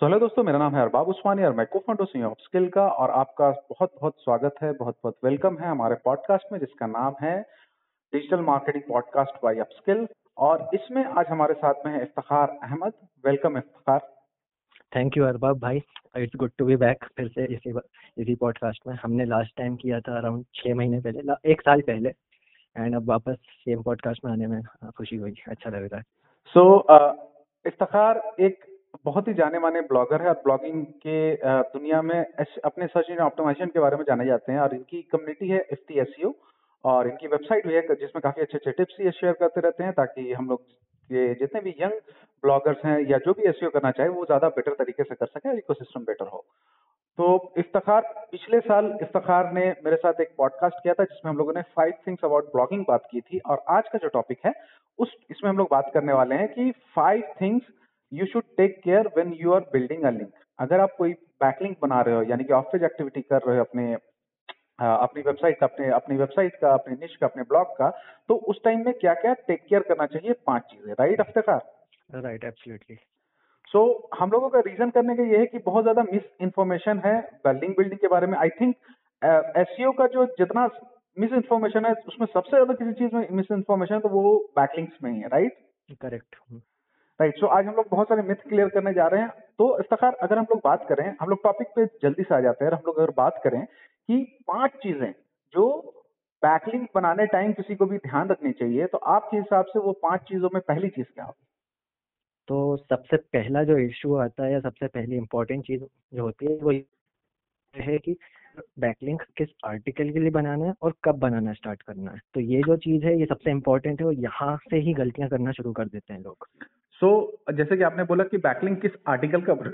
So hello दोस्तों मेरा नाम है अरबाब उस्मानी और मैं को फाउंडर हूँ अपस्किल का और आपका बहुत बहुत स्वागत है बहुत बहुत वेलकम है हमारे पॉडकास्ट में जिसका नाम है digital marketing podcast by Upskill और इसमें आज हमारे साथ में है Iftar Ahmed. Welcome Iftar. Thank you Arbab भाई। It's good to be back फिर से इसी इसी पॉडकास्ट में। हमने लास्ट टाइम किया था अराउंड छः महीने पहले एक साल पहले एंड अब वापस सेम पॉडकास्ट में आने में खुशी हुई। अच्छा लग रहा है। सो so, uh, इफ्तार एक बहुत ही जाने माने ब्लॉगर है और ब्लॉगिंग के दुनिया में अपने सर्च इंजन ऑप्टिमाइजेशन के बारे में जाने जाते हैं और इनकी कम्युनिटी है एफ़ टी और इनकी वेबसाइट भी है जिसमें काफ़ी अच्छे अच्छे टिप्स ये शेयर करते रहते हैं ताकि हम लोग ये जितने भी यंग ब्लॉगर्स हैं या जो भी एस करना चाहे वो ज़्यादा बेटर तरीके से कर सके और इको बेटर हो। तो इफ्तार, पिछले साल इफ्तार ने मेरे साथ एक पॉडकास्ट किया था जिसमें हम लोगों ने फाइव थिंग्स अबाउट ब्लॉगिंग बात की थी और आज का जो टॉपिक है, उस, इसमें हम लोग बात करने वाले हैं कि five things you should take care when you are building a link अगर आप कोई बैकलिंक बना रहे हो यानी कि ऑफ़ पेज एक्टिविटी कर रहे हो अपने अपनी वेबसाइट का अपने अपनी वेबसाइट का अपने निश का अपने ब्लॉग का तो उस टाइम में क्या क्या टेक केयर करना चाहिए? पाँच चीज़ें राइट अफ्तार राइट एब्सोल्युटली सो हम लोगों का रीजन करने का ये है कि बहुत ज़्यादा मिस इन्फॉर्मेशन है लिंक बिल्डिंग के बारे में. आई थिंक एस का जो जितना मिस इन्फॉर्मेशन है उसमें सबसे ज़्यादा किसी चीज़ में मिस इन्फॉर्मेशन है तो वो बैकलिंक्स में ही है राइट करेक्ट राइट सो आज हम लोग बहुत सारे मिथ क्लियर करने जा रहे हैं। तो इफ्तार, अगर हम लोग बात करें, हम लोग टॉपिक पे जल्दी से आ जाते हैं हम लोग अगर बात करें कि पाँच चीज़ें जो बैकलिंक बनाने टाइम किसी को भी ध्यान रखनी चाहिए तो आपके हिसाब से वो पाँच चीज़ों में पहली चीज़ क्या होगी? तो सबसे पहला जो इश्यू आता है या सबसे पहली इम्पोर्टेंट चीज़ जो होती है, वो है कि बैकलिंक किस आर्टिकल के लिए बनाना है और कब बनाना स्टार्ट करना है। तो ये जो चीज़ है, ये सबसे इम्पोर्टेंट है और यहाँ से ही गलतियाँ करना शुरू कर देते हैं लोग। सो so, जैसे कि आपने बोला कि बैकलिंग किस आर्टिकल का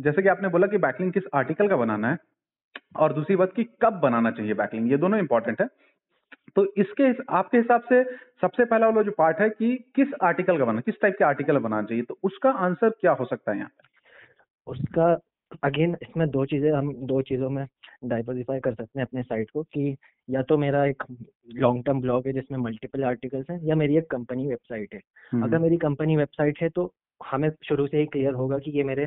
जैसे कि आपने बोला कि बैकलिंग किस आर्टिकल का बनाना है और दूसरी बात कि कब बनाना चाहिए बैकलिंग ये दोनों इंपॉर्टेंट है। तो इसके आपके हिसाब से सबसे पहला वाला जो पार्ट है कि किस आर्टिकल का बनाना किस टाइप के आर्टिकल बनाना चाहिए तो उसका आंसर क्या हो सकता है यहाँ पे? उसका अगेन इसमें दो चीज़ें हम दो चीज़ों में डाइवर्सिफाई कर सकते हैं अपने साइट को कि या तो मेरा एक लॉन्ग टर्म ब्लॉग है जिसमें मल्टीपल आर्टिकल्स हैं या मेरी एक कंपनी वेबसाइट है हम्म। अगर मेरी कंपनी वेबसाइट है तो हमें शुरू से ही क्लियर होगा कि ये मेरे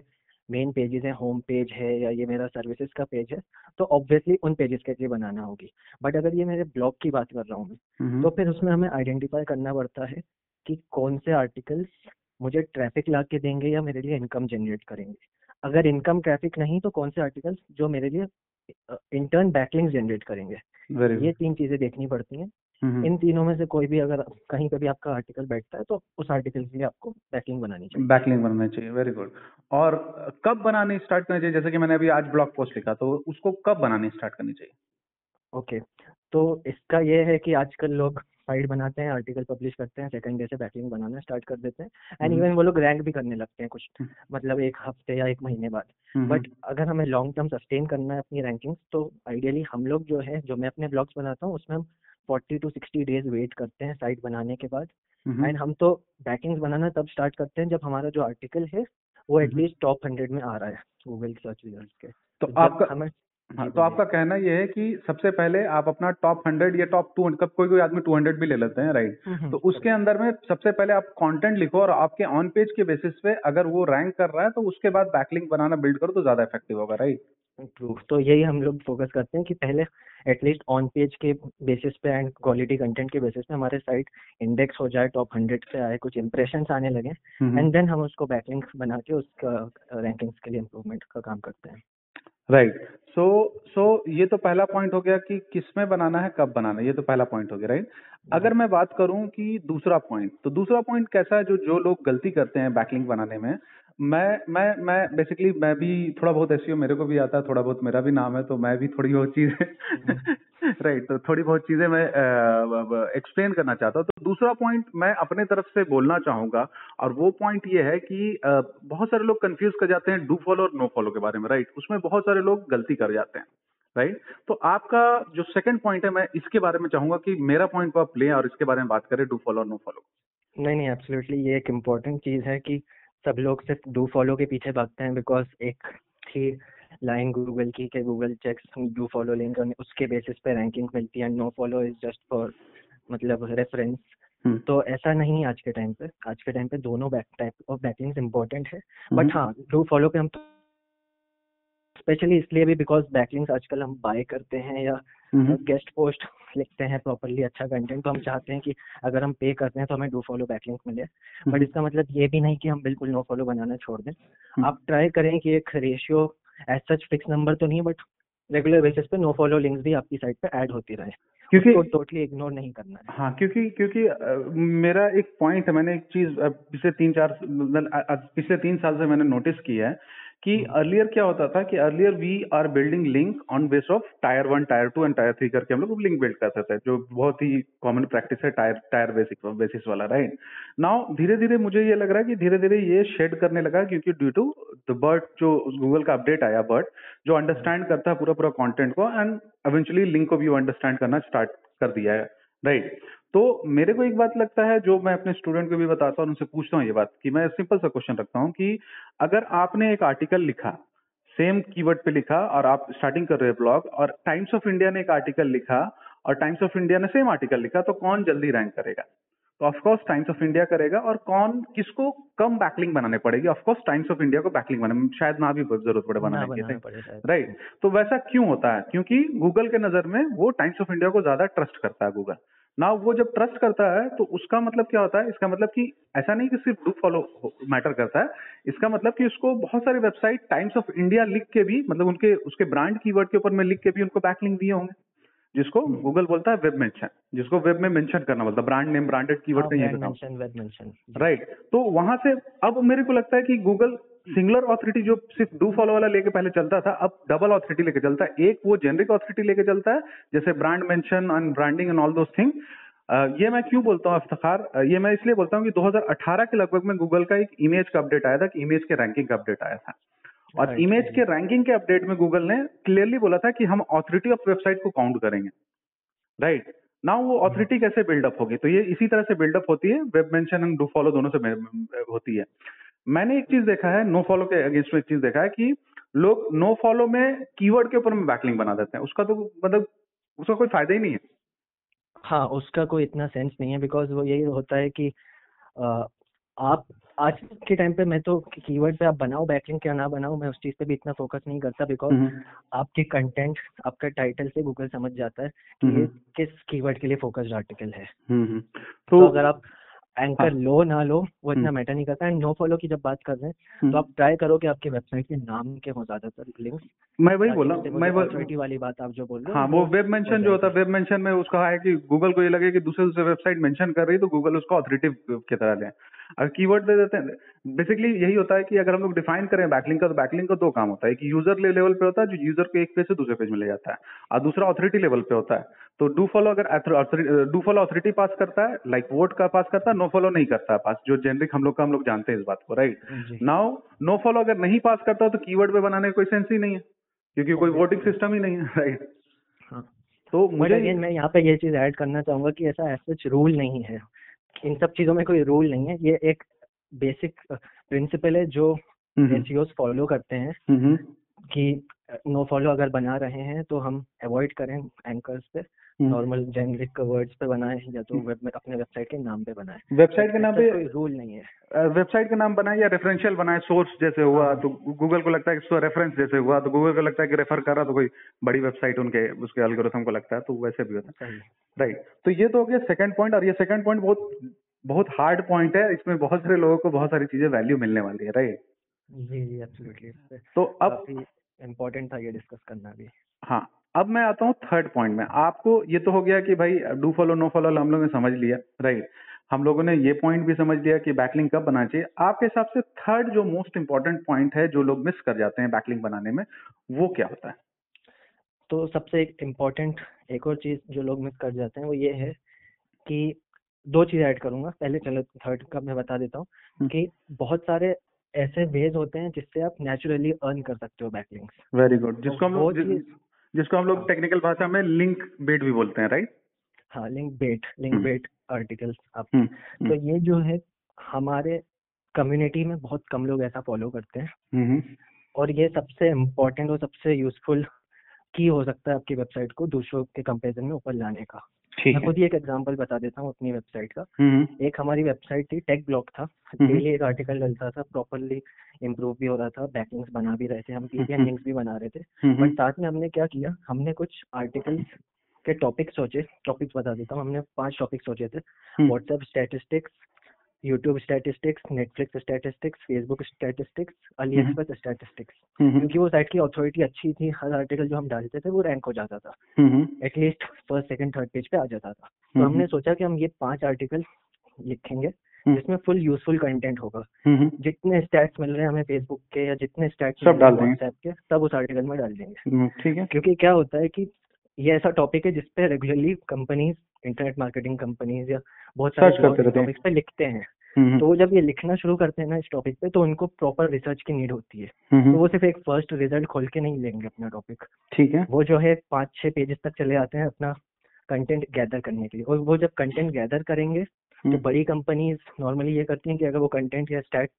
मेन पेजेस हैं होम पेज है या ये मेरा सर्विसेज़ का पेज है तो ऑब्वियसली उन पेजेस के लिए बनाना होगी बट अगर ये मेरे ब्लॉग की बात कर रहा हूँ मैं हम्म। तो फिर उसमें हमें आइडेंटिफाई करना पड़ता है कि कौन से आर्टिकल्स मुझे ट्रैफ़िक ला के देंगे या मेरे लिए इनकम जनरेट करेंगे अगर इनकम ट्रैफ़िक नहीं तो कौन से आर्टिकल्स जो मेरे लिए इंटर्न बैकलिंग जनरेट करेंगे? ये तीन चीज़ें देखनी पड़ती हैं। इन तीनों में से कोई भी अगर कहीं पे भी आपका आर्टिकल बैठता है तो उस आर्टिकल के लिए आपको बैकलिंग बनानी चाहिए। बैकलिंग बनानी चाहिए। वेरी गुड और कब बनानी स्टार्ट करनी चाहिए? जैसे कि मैंने अभी आज ब्लॉग पोस्ट लिखा तो उसको कब बनानी स्टार्ट करनी चाहिए? Okay okay. तो इसका ये है कि आजकल लोग साइट बनाते हैं आर्टिकल पब्लिश करते हैं सेकंड डे से बैकलिंग बनाना स्टार्ट कर देते हैं। And even hmm. वो लोग रैंक भी करने लगते हैं कुछ हम्म। मतलब एक हफ़्ते या एक महीने बाद। बट हम्म, अगर हमें लॉन्ग टर्म सस्टेन करना है अपनी रैंकिंग तो आइडियली हम लोग जो है जो मैं अपने ब्लॉग्स बनाता हूँ उसमें हम forty to sixty days wait करते हैं साइट बनाने के बाद। एंड हम तो बैकिंग बनाना तब स्टार्ट करते हैं जब हमारा जो आर्टिकल है वो एटलीस्ट टॉप हंड्रेड में आ रहा है गूगल सर्च रिज़ल्ट के। तो आपका हमें हाँ तो आपका कहना ये है कि सबसे पहले आप अपना टॉप हंड्रेड या टॉप टू कब कोई कोई आदमी टू हंड्रेड भी ले लेते हैं राइट हम्म, हम्म, तो उसके अंदर में सबसे पहले आप कंटेंट लिखो और आपके ऑन पेज के बेसिस पे अगर वो रैंक कर रहा है तो उसके बाद बैकलिंक बनाना बिल्ड करो तो ज़्यादा इफ़ेक्टिव होगा राइट ट्रू तो यही हम लोग फोकस करते हैं कि पहले एटलीस्ट ऑन पेज के बेसिस पे एंड क्वालिटी कंटेंट के बेसिस पे हमारे साइट इंडेक्स हो जाए टॉप हंड्रेड पे आए कुछ इंप्रेशन आने लगे एंड देन हम उसको बैकलिंक बना के उसका रैंकिंग्स के लिए इम्प्रूवमेंट का काम करते हैं। राइट सो सो ये तो पहला पॉइंट हो गया कि किसमें बनाना है कब बनाना है ये तो पहला पॉइंट हो गया राइट अगर मैं बात करूँ कि दूसरा पॉइंट तो दूसरा पॉइंट कैसा है जो जो लोग गलती करते हैं बैकलिंग बनाने में? मैं मैं मैं बेसिकली मैं भी थोड़ा बहुत ऐसी मेरे को भी आता है थोड़ा बहुत मेरा भी नाम है तो मैं भी थोड़ी बहुत चीज़ें राइट तो थोड़ी बहुत चीज़ें मैं एक्सप्लेन करना चाहता हूँ। तो दूसरा पॉइंट मैं अपने तरफ़ से बोलना चाहूँगा और वो पॉइंट ये है कि आ, बहुत सारे लोग कंफ्यूज कर जाते हैं डू फॉलो और नो फॉलो के बारे में राइट उसमें बहुत सारे लोग गलती कर जाते हैं राइट तो आपका जो सेकंड पॉइंट है मैं इसके बारे में चाहूँगा कि मेरा पॉइंट आप लें और इसके बारे में बात करें डू फॉलो और नो फॉलो नहीं नहीं एब्सोल्युटली ये एक इम्पोर्टेंट चीज़ है कि सब लोग सिर्फ़ डू फॉलो के पीछे भागते हैं बिकॉज़ एक थी लाइन गूगल की के Google checks do follow link उसके बेसिस पे रैंकिंग मिलती है no follow is just for मतलब रेफरेंस हम्म। तो ऐसा नहीं है आज के टाइम पे आज के टाइम पे दोनों back type of backlinks important है हम्म। बट हाँ डू फॉलो पे हम स्पेशली इसलिए भी बिकॉज़ बैकलिंग्स आजकल हम बाय करते हैं या हम्म। गेस्ट पोस्ट लिखते हैं प्रॉपरली अच्छा कंटेंट तो हम चाहते हैं कि अगर हम पे करते हैं तो हमें डू फॉलो बैकलिंक मिले हम्म। बट इसका मतलब ये भी नहीं कि हम बिल्कुल नो फॉलो बनाना छोड़ दें हम्म। आप ट्राई करें कि एक ratio as such fix number तो नहीं है बट रेगुलर बेसिस पे नो फॉलो लिंक्स भी आपकी साइट पे ऐड होती रहे। क्योंकि टोटली इग्नोर नहीं करना है। हाँ क्योंकि क्योंकि आ, मेरा एक पॉइंट है मैंने एक चीज़ पिछले तीन चार पिछले तीन साल से मैंने नोटिस किया है कि अर्लियर क्या होता था कि earlier we are building link on base of tier one tier two and tier three करके हम लोग लिंक बिल्ड करते थे जो बहुत ही कॉमन प्रैक्टिस है टायर टायर बेसिक बेसिस वाला राइट नाउ धीरे धीरे मुझे ये लग रहा है कि धीरे धीरे ये शेड करने लगा क्योंकि ड्यू टू द बर्ड जो गूगल का अपडेट आया बर्ड जो अंडरस्टैंड करता है पूरा पूरा कॉन्टेंट को एंड एवेंचुअली लिंक को भी अंडरस्टैंड करना स्टार्ट कर दिया है। राइट तो मेरे को एक बात लगता है, जो मैं अपने स्टूडेंट को भी बताता हूँ उनसे पूछता हूँ ये बात कि मैं सिंपल सा क्वेश्चन रखता हूँ कि अगर आपने एक आर्टिकल लिखा सेम कीवर्ड पे लिखा और आप स्टार्टिंग कर रहे हैं ब्लॉग और टाइम्स ऑफ़ इंडिया ने एक आर्टिकल लिखा और टाइम्स ऑफ़ इंडिया ने सेम आर्टिकल लिखा तो कौन जल्दी रैंक करेगा? तो ऑफकोर्स टाइम्स ऑफ़ इंडिया करेगा और कौन किसको कम बैकलिंग बनाने पड़ेगी? Of course Times of India को बैकलिंग बनाने शायद ना भी ज़रूरत पड़े बनाने की राइट तो वैसा क्यों होता है? क्योंकि गूगल के नज़र में वो टाइम्स ऑफ़ इंडिया को ज़्यादा ट्रस्ट करता है गूगल ना वो जब ट्रस्ट करता है तो उसका मतलब क्या होता है? इसका मतलब कि ऐसा नहीं कि सिर्फ़ डू फॉलो मैटर करता है। इसका मतलब कि उसको बहुत सारी वेबसाइट टाइम्स ऑफ़ इंडिया लिख के भी मतलब उनके उसके ब्रांड कीवर्ड के ऊपर में लिख के भी उनको बैकलिंग दिए होंगे। जिसको हम्म। गूगल बोलता है वेब मेंशन जिसको वेब में मेंशन करना बोलता है। ब्रांड नेम ब्रांडेड कीवर्ड का ये मेंशन वेब मेंशन राइट तो वहाँ से अब मेरे को लगता है कि गूगल सिंगुलर ऑथोरिटी जो सिर्फ़ डू फॉलो वाला लेके पहले चलता था अब डबल ऑथोरिटी लेके चलता है। एक वो जेनरिक ऑथोरिटी लेके चलता है जैसे brand mention and branding and all those thing ये मैं क्यों बोलता हूँ इफ्तार ये मैं इसलिए बोलता हूँ कि 2018 के लगभग में गूगल का एक इमेज का अपडेट आया था कि इमेज के रैंकिंग का अपडेट आया था। और इमेज के रैंकिंग के अपडेट में गूगल ने क्लियरली बोला था कि हम ऑथोरिटी ऑफ़ वेबसाइट को काउंट करेंगे। राइट नाउ वो ऑथोरिटी कैसे बिल्डअप होगी? तो ये इसी तरह से बिल्डअप होती है। Web mention and do follow दोनों से होती है। मैंने एक चीज़ देखा है नो फॉलो के अगेंस्ट में एक चीज़ देखा है कि लोग नो फॉलो में कीवर्ड के ऊपर में बैकलिंग बना देते हैं। उसका तो मतलब उसका कोई फ़ायदा ही नहीं है। हाँ उसका कोई इतना सेंस नहीं है बिकॉज़ वो यही होता है कि अ, आप आज के टाइम पे मैं तो कीवर्ड पे आप बनाओ बैकलिंक या ना बनाओ मैं उस चीज़ पे भी इतना फोकस नहीं करता बिकॉज़ हम्म, आपके कंटेंट आपका टाइटल से गूगल समझ जाता है कि ये हम्म, किस कीवर्ड के लिए फोकस्ड आर्टिकल है। हम्म। तो तो अगर आप एंकर हाँ। लो ना लो वो इतना। मैटर नहीं करता। एंड नो फॉलो की जब बात कर रहे हैं तो आप ट्राई करो कि आपके वेबसाइट के नाम के हो ज़्यादातर लिंक्स मैं वही बोला मैं वो- वाली बात आप जो बोल रहे हो हाँ वो वेब मेंशन जो होता है वेब मेंशन में उसका है कि गूगल को ये लगे कि दूसरे दूसरे वेबसाइट मेंशन कर रही है तो गूगल उसको ऑथोरिटिव की तरह लें। अगर कीवर्ड दे देते हैं बेसिकली यही होता है कि अगर हम लोग डिफाइन करें बैकलिंक का तो बैकलिंक का दो काम होता है। कि यूज़र लेवल पे होता है जो यूज़र को एक पेज से दूसरे पेज में ले जाता है और दूसरा ऑथोरिटी लेवल पे होता है। तो डू फॉलो अगर डू फॉलो ऑथोरिटी पास करता है लाइक वोट का पास करता है नो फॉलो नहीं करता है पास जो जेनरिक हम लोग का हम लोग जानते हैं इस बात को राइट नाउ नो फॉलो अगर नहीं पास करता तो कीवर्ड पे बनाने का कोई सेंस ही नहीं है क्योंकि कोई वोटिंग सिस्टम ही नहीं है राइट हाँ। तो मुझे अगेन मैं यहाँ पे ये चीज़ ऐड करना चाहूँगा कि ऐसा सच रूल नहीं है। इन सब चीज़ों में कोई रूल नहीं है। ये एक बेसिक प्रिंसिपल है जो एन फॉलो करते हैं कि नो फॉलो अगर बना रहे हैं तो हम अवॉइड करें एंकर्स पे। नॉर्मल जेनरिक वर्ड्स पे बनाएँ या तो वेब में अपने वेबसाइट के नाम पे बनाएँ। वेबसाइट के नाम पे कोई रूल नहीं है। वेबसाइट के नाम बनाए या रेफरेंशियल बनाए सोर्स जैसे हुआ हाँ। तो गूगल को लगता है कि रेफरेंस जैसे हुआ तो गूगल को लगता है कि रेफर कर रहा तो कोई बड़ी वेबसाइट उनके उसके एल्गोरिथम को लगता है तो वैसे भी होता है। राइट तो ये तो हो गया सेकंड पॉइंट और ये सेकंड पॉइंट बहुत बहुत हार्ड पॉइंट है। इसमें बहुत सारे लोगों को बहुत सारी चीज़ें वैल्यू मिलने वाली है राइट जी जी एब्सोल्युटली तो अब इम्पोर्टेंट था ये डिस्कस करना भी। हाँ अब मैं आता हूँ थर्ड पॉइंट में। आपको ये तो हो गया कि भाई डू फॉलो नो फॉलो हम लोगों ने समझ लिया राइट हम लोगों ने ये पॉइंट भी समझ लिया कि बैकलिंक कब बनाना चाहिए। आपके हिसाब से थर्ड जो मोस्ट इंपॉर्टेंट पॉइंट है जो लोग मिस कर जाते हैं बैकलिंक बनाने में वो क्या होता है? तो सबसे एक इम्पोर्टेंट एक और चीज़ जो लोग मिस कर जाते हैं वो ये है कि दो चीज़ ऐड करूँगा। पहले चलो थर्ड का मैं बता देता हूँ हम्म। कि बहुत सारे ऐसे वेज होते हैं जिससे आप नेचुरली अर्न कर सकते हो बैकलिंक्स वेरी गुड जिसको हम लोग चीज़ जिसको हम लोग टेक्निकल भाषा में लिंक बेट भी बोलते हैं राइट हाँ link bait link hmm. Bait articles आप हम्म, तो ये जो है हमारे कम्युनिटी में बहुत कम लोग ऐसा फॉलो करते हैं। हम्म, और ये सबसे इम्पोर्टेंट और सबसे यूजफुल की हो सकता है आपकी वेबसाइट को दूसरों के कंपेरिजन में ऊपर लाने का। मैं खुद ही। एक एग्जांपल बता देता हूँ अपनी वेबसाइट का। हम्म एक हमारी वेबसाइट थी टेक ब्लॉग था। हम्म। डेली एक आर्टिकल डलता था प्रॉपरली इम्प्रूव भी हो रहा था बैकलिंक्स बना भी रहे थे हम पीपीएन हम्म। लिंक्स भी बना रहे थे। हम्म बट साथ में हमने क्या किया हमने कुछ आर्टिकल्स के टॉपिक सोचे टॉपिक्स बता देता हूँ हमने पाँच टॉपिक सोचे थे। हम्म। WhatsApp statistics YouTube statistics Netflix statistics Facebook statistics Ali hmm. Express statistics hmm क्योंकि वो साइट की अथॉरिटी अच्छी थी हर आर्टिकल जो हम डालते थे वो रैंक हो जाता था। हम्म at least first second third page पे आ जाता था। तो हम्म। हमने सोचा कि हम ये पाँच आर्टिकल लिखेंगे हम्म। जिसमें फुल यूजफुल कंटेंट होगा। हम्म जितने स्टैट्स मिल रहे हैं हमें फेसबुक के या जितने स्टैट्स सब डाल देंगे। के सब उस आर्टिकल में डाल देंगे। हम्म, ठीक है। क्योंकि क्या होता है कि ये ऐसा टॉपिक है जिसपे regularly companies internet marketing companies या बहुत सारे। टॉपिक्स पे लिखते हैं। हम्म तो वो जब ये लिखना शुरू करते हैं ना इस टॉपिक पे तो उनको प्रॉपर रिसर्च की नीड होती है। हम्म तो वो सिर्फ़ एक फ़र्स्ट रिज़ल्ट खोल के नहीं लेंगे अपना टॉपिक ठीक है। वो जो है पाँच छह पेजेस तक चले आते हैं अपना कंटेंट गैदर करने के लिए। और वो जब कंटेंट गैदर करेंगे तो हम्म, बड़ी कंपनीज़ नॉर्मली ये करती हैं कि अगर वो कंटेंट या स्टैट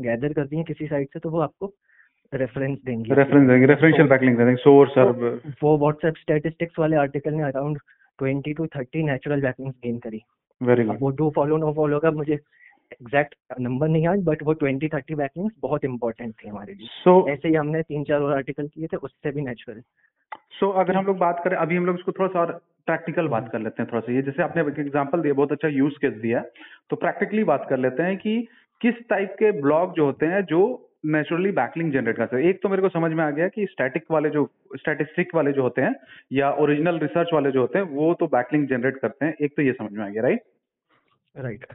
गैदर करती हैं किसी साइट से तो वो आपको रेफरेंस देंगी। रेफरेंस देंगे रेफरेंशियल बैकलिंक देंगे सोर्स और वो व्हाट्सएप स्टैटिस्टिक्स वाले आर्टिकल ने around twenty to thirty natural backlinks gain करी। वेरी गुड वो डू फॉलो नो फॉलो का मुझे एग्जैक्ट नंबर नहीं याद बट वो ट्वेंटी थर्टी बैकलिंक्स बहुत इंपॉर्टेंट थी हमारे लिए। सो ऐसे ही हमने तीन चार और आर्टिकल किए थे उससे भी नेचुरल सो अगर हम लोग बात करें अभी हम लोग इसको थोड़ा सा और प्रैक्टिकल बात कर लेते हैं थोड़ा सा। ये जैसे आपने एग्जांपल दिया बहुत अच्छा यूज़ केस दिया। तो प्रैक्टिकली बात कर लेते हैं कि किस टाइप के ब्लॉग जो होते हैं जो नेचुरली बैकलिंग जनरेट करते हैं। एक तो मेरे को समझ में आ गया कि स्टैटिक वाले जो स्टैटिस्टिक वाले जो होते हैं या ओरिजिनल रिसर्च वाले जो होते हैं वो तो बैकलिंग जनरेट करते हैं। एक तो ये समझ में आ गया राइट राइट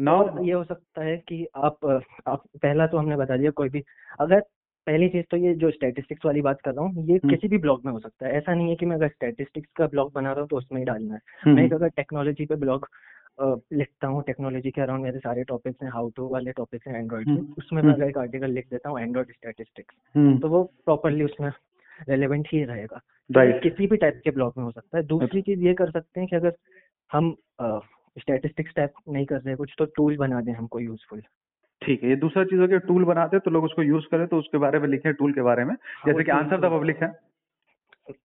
नाउ ये हो सकता है कि आप आप पहला तो हमने बता दिया कोई भी। अगर पहली चीज़ तो ये जो स्टैटिस्टिक्स वाली बात कर रहा हूँ ये हम्म। किसी भी ब्लॉग में हो सकता है। ऐसा नहीं है कि मैं अगर स्टैटिस्टिक्स का ब्लॉग बना रहा हूँ तो उसमें ही डालना है। हम्म, मैं एक अगर टेक्नोलॉजी पे ब्लॉग लिखता हूँ टेक्नोलॉजी के अराउंड मेरे सारे टॉपिक्स हैं हाउ टू वाले टॉपिक्स हैं एंड्रॉइड के। हम्म, उसमें मैं हम्म। अगर एक आर्टिकल लिख देता हूँ एंड्रॉइड स्टैटिस्टिक्स हम्म, तो वो प्रॉपरली उसमें रेलेवेंट ही रहेगा। तो राइट किसी भी टाइप के ब्लॉग में हो सकता है। दूसरी चीज़ ये कर सकते हैं कि अगर हम स्टैटिस्टिक्स टाइप नहीं कर रहे कुछ तो टूल बना दें हमको यूजफुल ठीक है ये दूसरा चीज़ हो गया टूल बनाते हैं तो लोग उसको यूज़ करें तो उसके बारे में लिखे टूल के बारे में। जैसे कि आंसर द। पब्लिक है।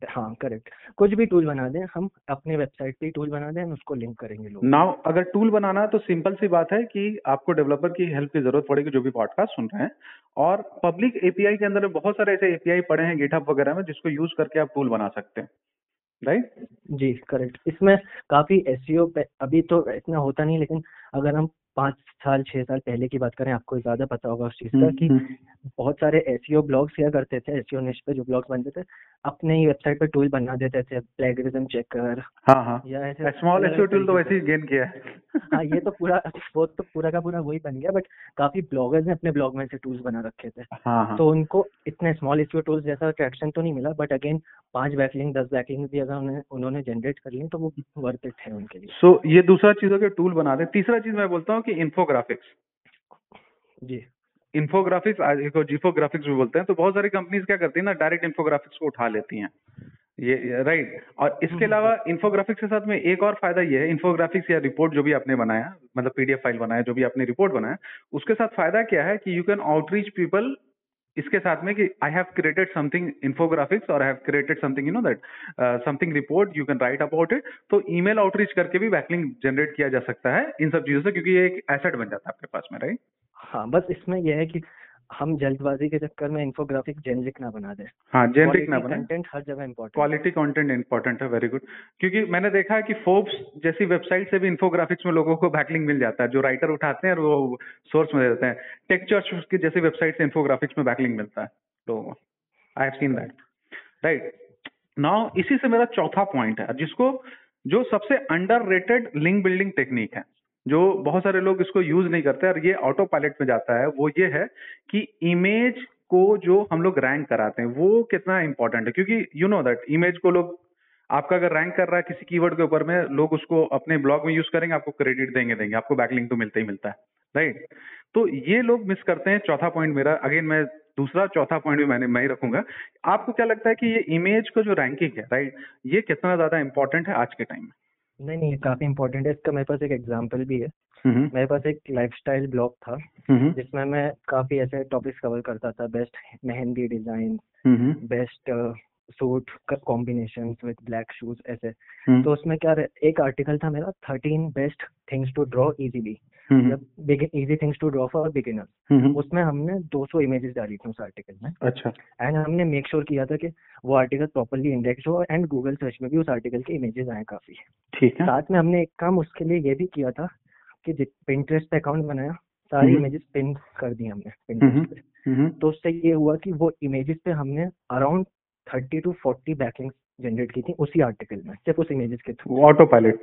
हाँ करेक्ट कुछ भी टूल बना दें हम अपने वेबसाइट पे टूल बना दें उसको लिंक करेंगे लोग। नाउ अगर टूल बनाना है तो सिंपल सी बात है कि आपको डेवलपर की हेल्प की ज़रूरत पड़ेगी जो भी पॉडकास्ट सुन रहे हैं। और पब्लिक एपीआई के अंदर बहुत सारे ऐसे एपीआई पड़े हैं गिटहब वगैरह में जिसको यूज़ करके आप टूल बना सकते हैं। राइट जी करेक्ट इसमें काफ़ी एस अभी तो इतना होता नहीं लेकिन अगर हम पाँच साल छह साल पहले की बात करें आपको ज़्यादा पता होगा उस चीज़ का कि बहुत सारे एसईओ ब्लॉग्स किया करते थे एसईओ निश पे जो ब्लॉग्स बनते थे अपने ही वेबसाइट पे टूल बना देते थे प्लेगरिज्म चेकर हाँ हाँ। या ऐसे स्मॉल एसईओ टूल तो वैसे ही गेन किया है। हाँ ये तो पूरा वो तो पूरा का पूरा वही बन गया बट काफ़ी ब्लॉगर्स ने अपने ब्लॉग में से टूल्स बना रखे थे। हाँ हाँ। तो उनको इतने स्मॉल एसईओ टूल्स जैसा ट्रैक्शन तो नहीं मिला बट अगेन पाँच बैकलिंग दस बैकलिंग भी अगर उन्हें उन्होंने जनरेट कर ली तो वो वर्थ इट है उनके लिए। सो so, ये दूसरा चीज़ हो टूल बना दे तीसरा चीज़ मैं बोलता हूँ कि इन्फोग्राफिक्स जी। इन्फोग्राफिक्स जीफोग्राफिक्स भी बोलते हैं तो बहुत सारी कंपनीज़ क्या करती है ना डायरेक्ट इन्फोग्राफिक्स को उठा लेती हैं। ये राइट और इसके हम्म। अलावा इन्फोग्राफिक्स के साथ में एक और फ़ायदा ये है इन्फोग्राफिक्स या रिपोर्ट जो भी आपने बनाया मतलब पीडीएफ फ़ाइल बनाया जो भी आपने रिपोर्ट बनाया उसके साथ फ़ायदा क्या है कि यू कैन आउटरीच पीपल इसके साथ में कि I have created something infographics और I have created something you know that something report you can write about it तो ईमेल आउटरीच करके भी बैकलिंग जनरेट किया जा सकता है इन सब चीज़ों से क्योंकि ये एक एसेट बन जाता है आपके पास में राइट हाँ बस इसमें यह है कि हम जल्दबाजी के चक्कर में इन्फोग्राफिक जेनरिक ना बना दें। हाँ जेनरिक ना बने कंटेंट हर जगह इम्पोर्टेंट क्वालिटी कंटेंट इंपॉर्टेंट है वेरी गुड क्योंकि मैंने देखा है कि फोर्ब्स जैसी वेबसाइट से भी इन्फोग्राफिक्स में लोगों को बैकलिंग मिल जाता है जो राइटर उठाते हैं और वो सोर्स में देते हैं। टेक चर्च की जैसी वेबसाइट से इन्फोग्राफिक्स में बैकलिंग मिलता है लोगों को I have seen that right now इसी से मेरा चौथा पॉइंट है जिसको जो सबसे अंडर लिंक बिल्डिंग टेक्निक है। जो बहुत सारे लोग इसको यूज़ नहीं करते और ये ऑटो पायलट में जाता है, वो ये है कि इमेज को जो हम लोग रैंक कराते हैं, वो कितना इंपॉर्टेंट है? क्योंकि यू नो दैट इमेज को लोग, आपका अगर रैंक कर रहा है किसी कीवर्ड के ऊपर में, लोग उसको अपने ब्लॉग में यूज़ करेंगे, आपको क्रेडिट देंगे देंगे, आपको बैकलिंग तो मिलता ही मिलता है राइट तो ये लोग मिस करते हैं चौथा पॉइंट मेरा। अगेन मैं दूसरा चौथा पॉइंट भी मैंने, मैं ही रखूँगा। आपको क्या लगता है कि ये इमेज का जो रैंकिंग है राइट ये कितना ज़्यादा इंपॉर्टेंट है आज के टाइम में? नहीं नहीं ये काफ़ी इम्पोर्टेंट है। इसका मेरे पास एक एग्ज़ाम्पल भी है। हम्म, मेरे पास एक लाइफस्टाइल ब्लॉग था हम्म, जिसमें मैं काफ़ी ऐसे टॉपिक्स कवर करता था। Best mehndi design best suit combination with black shoes ऐसे। हम्म, तो उसमें क्या एक आर्टिकल था मेरा thirteen best things to draw easily easy things to draw for beginners हम्म, उसमें हमने 200 इमेजेस डाली थी उस आर्टिकल में। अच्छा। एंड हमने मेक श्योर किया था कि वो आर्टिकल प्रॉपरली इंडेक्स हो एंड गूगल सर्च में भी उस आर्टिकल के इमेजेस आए काफ़ी। ठीक है। साथ में हमने एक काम उसके लिए ये भी किया था कि पिंटरेस्ट पे अकाउंट बनाया सारी हम्म। इमेजेस पिन कर दी हमने हम्म, पिंटरेस्ट पे। हम्म, तो उससे ये हुआ कि वो इमेजेस पे हमने around thirty to forty backlinks generate की थी उसी आर्टिकल में सिर्फ़ उस इमेजेस के through. Autopilot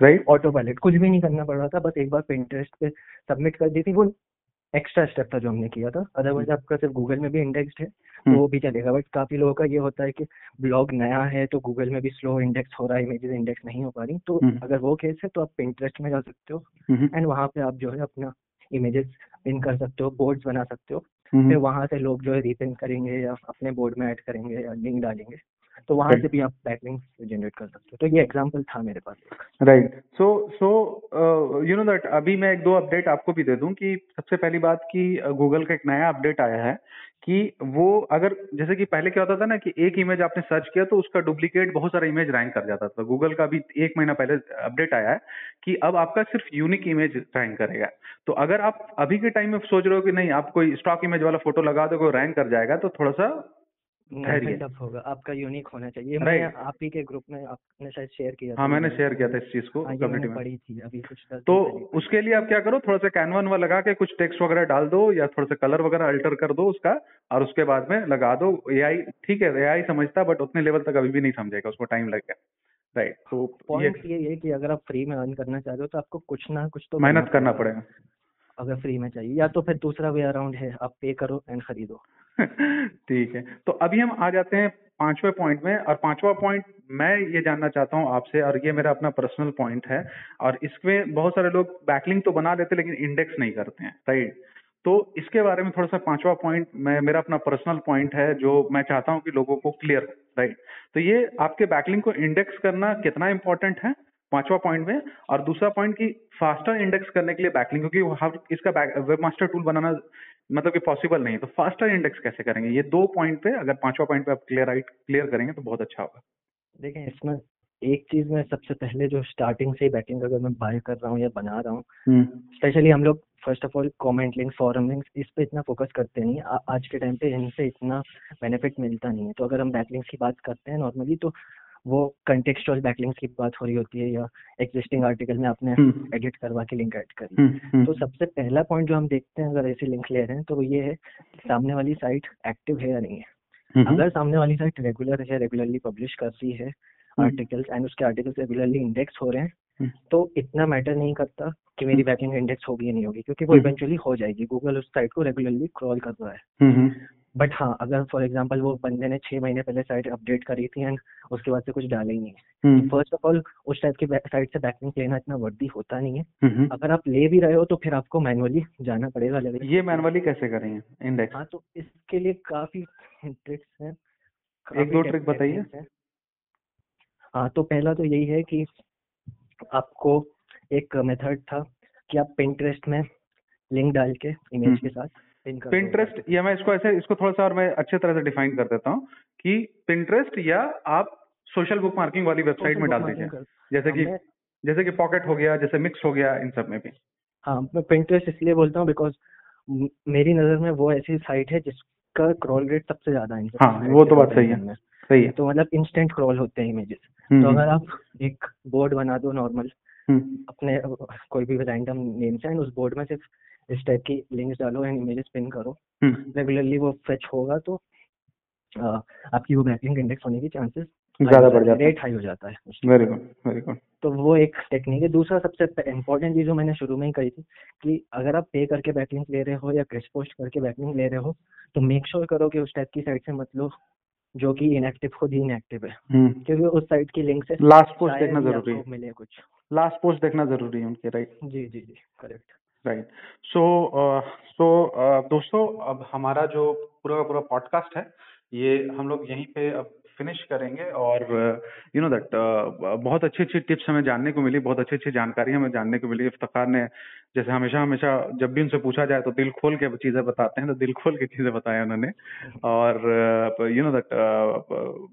right? Auto pilot कुछ भी नहीं करना पड़ रहा था बस एक बार पिंटरेस्ट पे सबमिट कर दी थी वो एक्स्ट्रा स्टेप था जो हमने किया था। अदरवाइज़ आपका सिर्फ़ गूगल में भी इंडेक्स्ड है तो हम्म। वो भी चलेगा। बट काफ़ी लोगों का ये होता है कि ब्लॉग नया है तो गूगल में भी स्लो इंडेक्स हो रहा है इमेजेस इंडेक्स नहीं हो पा रही। तो हम्म। अगर वो केस है तो आप पिंटरेस्ट में जा सकते हो। हम्म, एंड वहाँ पे आप जो है अपना इमेजेस पिन कर सकते हो बोर्ड्स बना सकते हो। हम्म, फिर वहाँ से लोग जो है रिपिन करेंगे या अपने बोर्ड में ऐड करेंगे या लिंक डालेंगे। तो वहाँ Right. से भी आप बैकलिंक जनरेट कर सकते हो। तो ये एग्जांपल था मेरे पास। Right so so you know that अभी मैं एक दो अपडेट आपको भी दे दूँ कि सबसे पहली बात कि गूगल का एक नया अपडेट आया है कि वो अगर जैसे कि पहले क्या होता था ना कि एक इमेज आपने सर्च किया तो उसका डुप्लीकेट बहुत सारा इमेज रैंक कर जाता था। गूगल का अभी एक महीना पहले अपडेट आया है कि अब आपका सिर्फ़ यूनिक इमेज रैंक करेगा। तो अगर आप अभी के टाइम में सोच रहे हो कि नहीं आप कोई स्टॉक इमेज वाला फ़ोटो लगा दो रैंक कर जाएगा तो थोड़ा सा होगा आपका यूनिक होना चाहिए। मैं आप ही के ग्रुप में आपने शायद शेयर किया हाँ मैंने शेयर किया था इस चीज़ को हाँ, कम्युनिटी में। पढ़ी थी अभी कुछ तो उसके लिए आप क्या करो थोड़ा सा कैनवा वनवा लगा के कुछ टेक्स्ट वगैरह डाल दो या थोड़ा सा कलर वगैरह अल्टर कर दो उसका और उसके बाद में लगा दो। एआई ठीक है एआई समझता बट उतने लेवल तक अभी भी नहीं समझेगा उसको टाइम लगेगा राइट तो ये पॉइंट ये है कि अगर आप फ्री में अर्न करना चाह रहे हो तो आपको कुछ ना कुछ तो मेहनत करना पड़ेगा। अगर फ्री में चाहिए या तो फिर दूसरा वे अराउंड है आप पे करो एंड खरीदो। ठीक है। तो अभी हम आ जाते हैं पांचवे पॉइंट में और पांचवा पॉइंट मैं ये जानना चाहता हूँ आपसे और ये मेरा अपना पर्सनल पॉइंट है और इसमें बहुत सारे लोग बैकलिंग तो बना लेते लेकिन इंडेक्स नहीं करते हैं राइट तो इसके बारे में थोड़ा सा पांचवा पॉइंट मैं, मेरा अपना पर्सनल पॉइंट है जो मैं चाहता हूँ कि लोगों को क्लियर राइट तो ये आपके बैकलिंग को इंडेक्स करना कितना इंपॉर्टेंट है पांचवा पॉइंट में और दूसरा पॉइंट कि फास्टर इंडेक्स करने के लिए बैकलिंग क्योंकि इसका वेब मास्टर टूल बनाना मतलब कि पॉसिबल नहीं है। तो फास्टर इंडेक्स कैसे करेंगे? ये दो पॉइंट पे अगर पांचवा पॉइंट पे आप क्लियर क्लियर करेंगे तो बहुत अच्छा होगा। देखें इसमें एक चीज़ में सबसे पहले जो स्टार्टिंग से ही बैकिंग अगर मैं बाय कर रहा हूँ या बना रहा हूँ स्पेशली हम लोग first of all comment links forum links इस पे इतना फोकस करते नहीं आ, आज के टाइम पे इनसे इतना बेनिफिट मिलता नहीं है। तो अगर हम बैकलिंक्स की बात करते हैं नॉर्मली तो वो कंटेक्चुअल बैकलिंक्स की बात हो रही होती है या एग्जिस्टिंग आर्टिकल में आपने हम्म, एडिट करवा के लिंक ऐड करी। हम्म, हम्म, तो सबसे पहला पॉइंट जो हम देखते हैं अगर ऐसे लिंक ले रहे हैं तो वो ये है कि सामने वाली साइट एक्टिव है या नहीं है। हम्म, अगर सामने वाली साइट रेगुलर है रेगुलरली पब्लिश कर रही है आर्टिकल्स एंड उसके आर्टिकल्स रेगुलरली इंडेक्स हो रहे हैं हम्म। तो इतना मैटर नहीं करता कि मेरी बैकिंग इंडेक्स होगी या नहीं होगी क्योंकि वो हम्म। इवेंचुअली हो जाएगी। गूगल उस साइट को रेगुलरली क्रॉल कर रहा है। हम्म, हम्म, बट हाँ अगर फॉर एग्ज़ाम्पल वो बंदे ने छह महीने पहले साइट अपडेट करी थी एंड उसके बाद से कुछ डाला ही नहीं है फ़र्स्ट ऑफ़ ऑल उस टाइप की साइट से बैकलिंक लेना इतना वर्दी होता नहीं है अगर आप ले भी रहे हो तो फिर आपको मैनुअली जाना पड़ेगा लेकिन ये मैनुअली कैसे करेंगे इंडेक्स हाँ तो इसके लिए काफ़ी ट्रिक्स हैं एक दो ट्रिक बताइए। हाँ तो पहला तो यही है कि आपको एक मेथड था कि आप पिंटरेस्ट में लिंक डाल के इमेज हम्म। के साथ। पिंटरेस्ट या मैं इसको ऐसे इसको थोड़ा सा और मैं अच्छे तरह से डिफाइन कर देता हूँ कि पिंटरेस्ट या आप सोशल बुक मार्किंग वाली वेबसाइट में डाल दीजिए। जैसे कि जैसे कि पॉकेट हो गया जैसे मिक्स हो गया इन सब में भी। हाँ मैं पिंटरेस्ट इसलिए बोलता हूँ बिकॉज़ मेरी नज़र में वो ऐसी साइट है जिसका क्रॉल रेट सबसे ज़्यादा है। हाँ, वो तो बात सही है। सही है। तो मतलब इंस्टेंट क्रॉल होते हैं इमेजेस हम्म, तो अगर आप एक बोर्ड बना दो नॉर्मल हम्म, अपने कोई भी रैंडम नेम से एंड उस बोर्ड में सिर्फ़ इस टाइप की लिंक्स डालो एंड इमेजेस पिन करो। हम्म, रेगुलरली वो फेच होगा तो अ, आपकी वो बैकलिंक इंडेक्स होने की चांसेस ज़्यादा बढ़ जाता है। रेट हाई हो जाता है वेरी गुड वेरी गुड तो वो एक टेक्निक है। दूसरा सबसे इम्पोर्टेंट चीज़ जो मैंने शुरू में ही कही थी कि अगर आप पे करके बैकलिंक ले रहे हो या क्रिस पोस्ट करके बैकलिंक ले रहे हो तो मेक श्योर sure करो कि उस टाइप की साइट से मत लो जो कि इनएक्टिव खुद ही इनएक्टिव है। क्योंकि उस साइट की लिंक से लास्ट पोस्ट देखना ज़रूरी है। मिले कुछ। लास्ट पोस्ट देखना ज़रूरी है उनकी राइट जी जी जी करेक्ट राइट सो सो दोस्तों, अब हमारा जो पूरा का पूरा पॉडकास्ट है, ये हम लोग यहीं पे अब फिनिश करेंगे और यू नो दैट बहुत अच्छी अच्छी टिप्स हमें जानने को मिली, बहुत अच्छी अच्छी जानकारी हमें जानने को मिली। इफ्तार ने जैसे हमेशा हमेशा जब भी उनसे पूछा जाए तो दिल खोल के चीज़ें बताते हैं तो दिल खोल के चीज़ें बताया उन्होंने। और यू नो दैट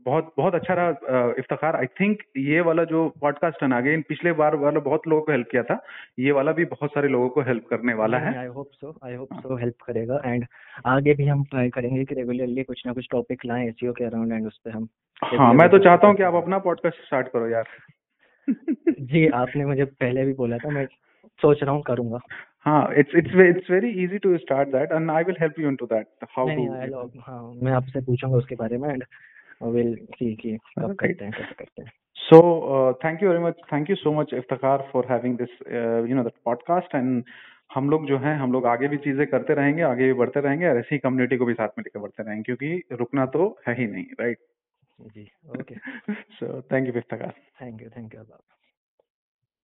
बहुत बहुत अच्छा रहा इफ्तार। आई थिंक ये वाला जो पॉडकास्ट है ना अगेन पिछले बार वाला बहुत लोगों को हेल्प किया था। ये वाला भी बहुत सारे लोगों को हेल्प करने वाला है। I hope so I hope so help करेगा। एंड आगे भी हम ट्राई करेंगे कि रेगुलरली कुछ ना कुछ टॉपिक लाएँ एसईओ के अराउंड एंड उस पर हम हाँ मैं तो चाहता हूँ कि आप अपना पॉडकास्ट स्टार्ट करो यार। जी आपने मुझे पहले भी बोला था मैं सोच रहा हूँ करूँगा। हाँ it's it's it's very easy to start that and I will help you into that how to हाँ मैं आपसे पूछूँगा उसके बारे में एंड विल सी कि कब करते हैं कैसे करते हैं। So uh, thank you very much. Thank you so much, Iftikhar, for having this, uh, you know, that podcast. And हम लोग जो हैं हम लोग आगे भी चीज़ें करते रहेंगे आगे भी बढ़ते रहेंगे और ऐसी कम्युनिटी को भी साथ में लेकर बढ़ते रहेंगे क्योंकि रुकना तो है ही नहीं right ji okay so thank you Iftikhar thank you thank you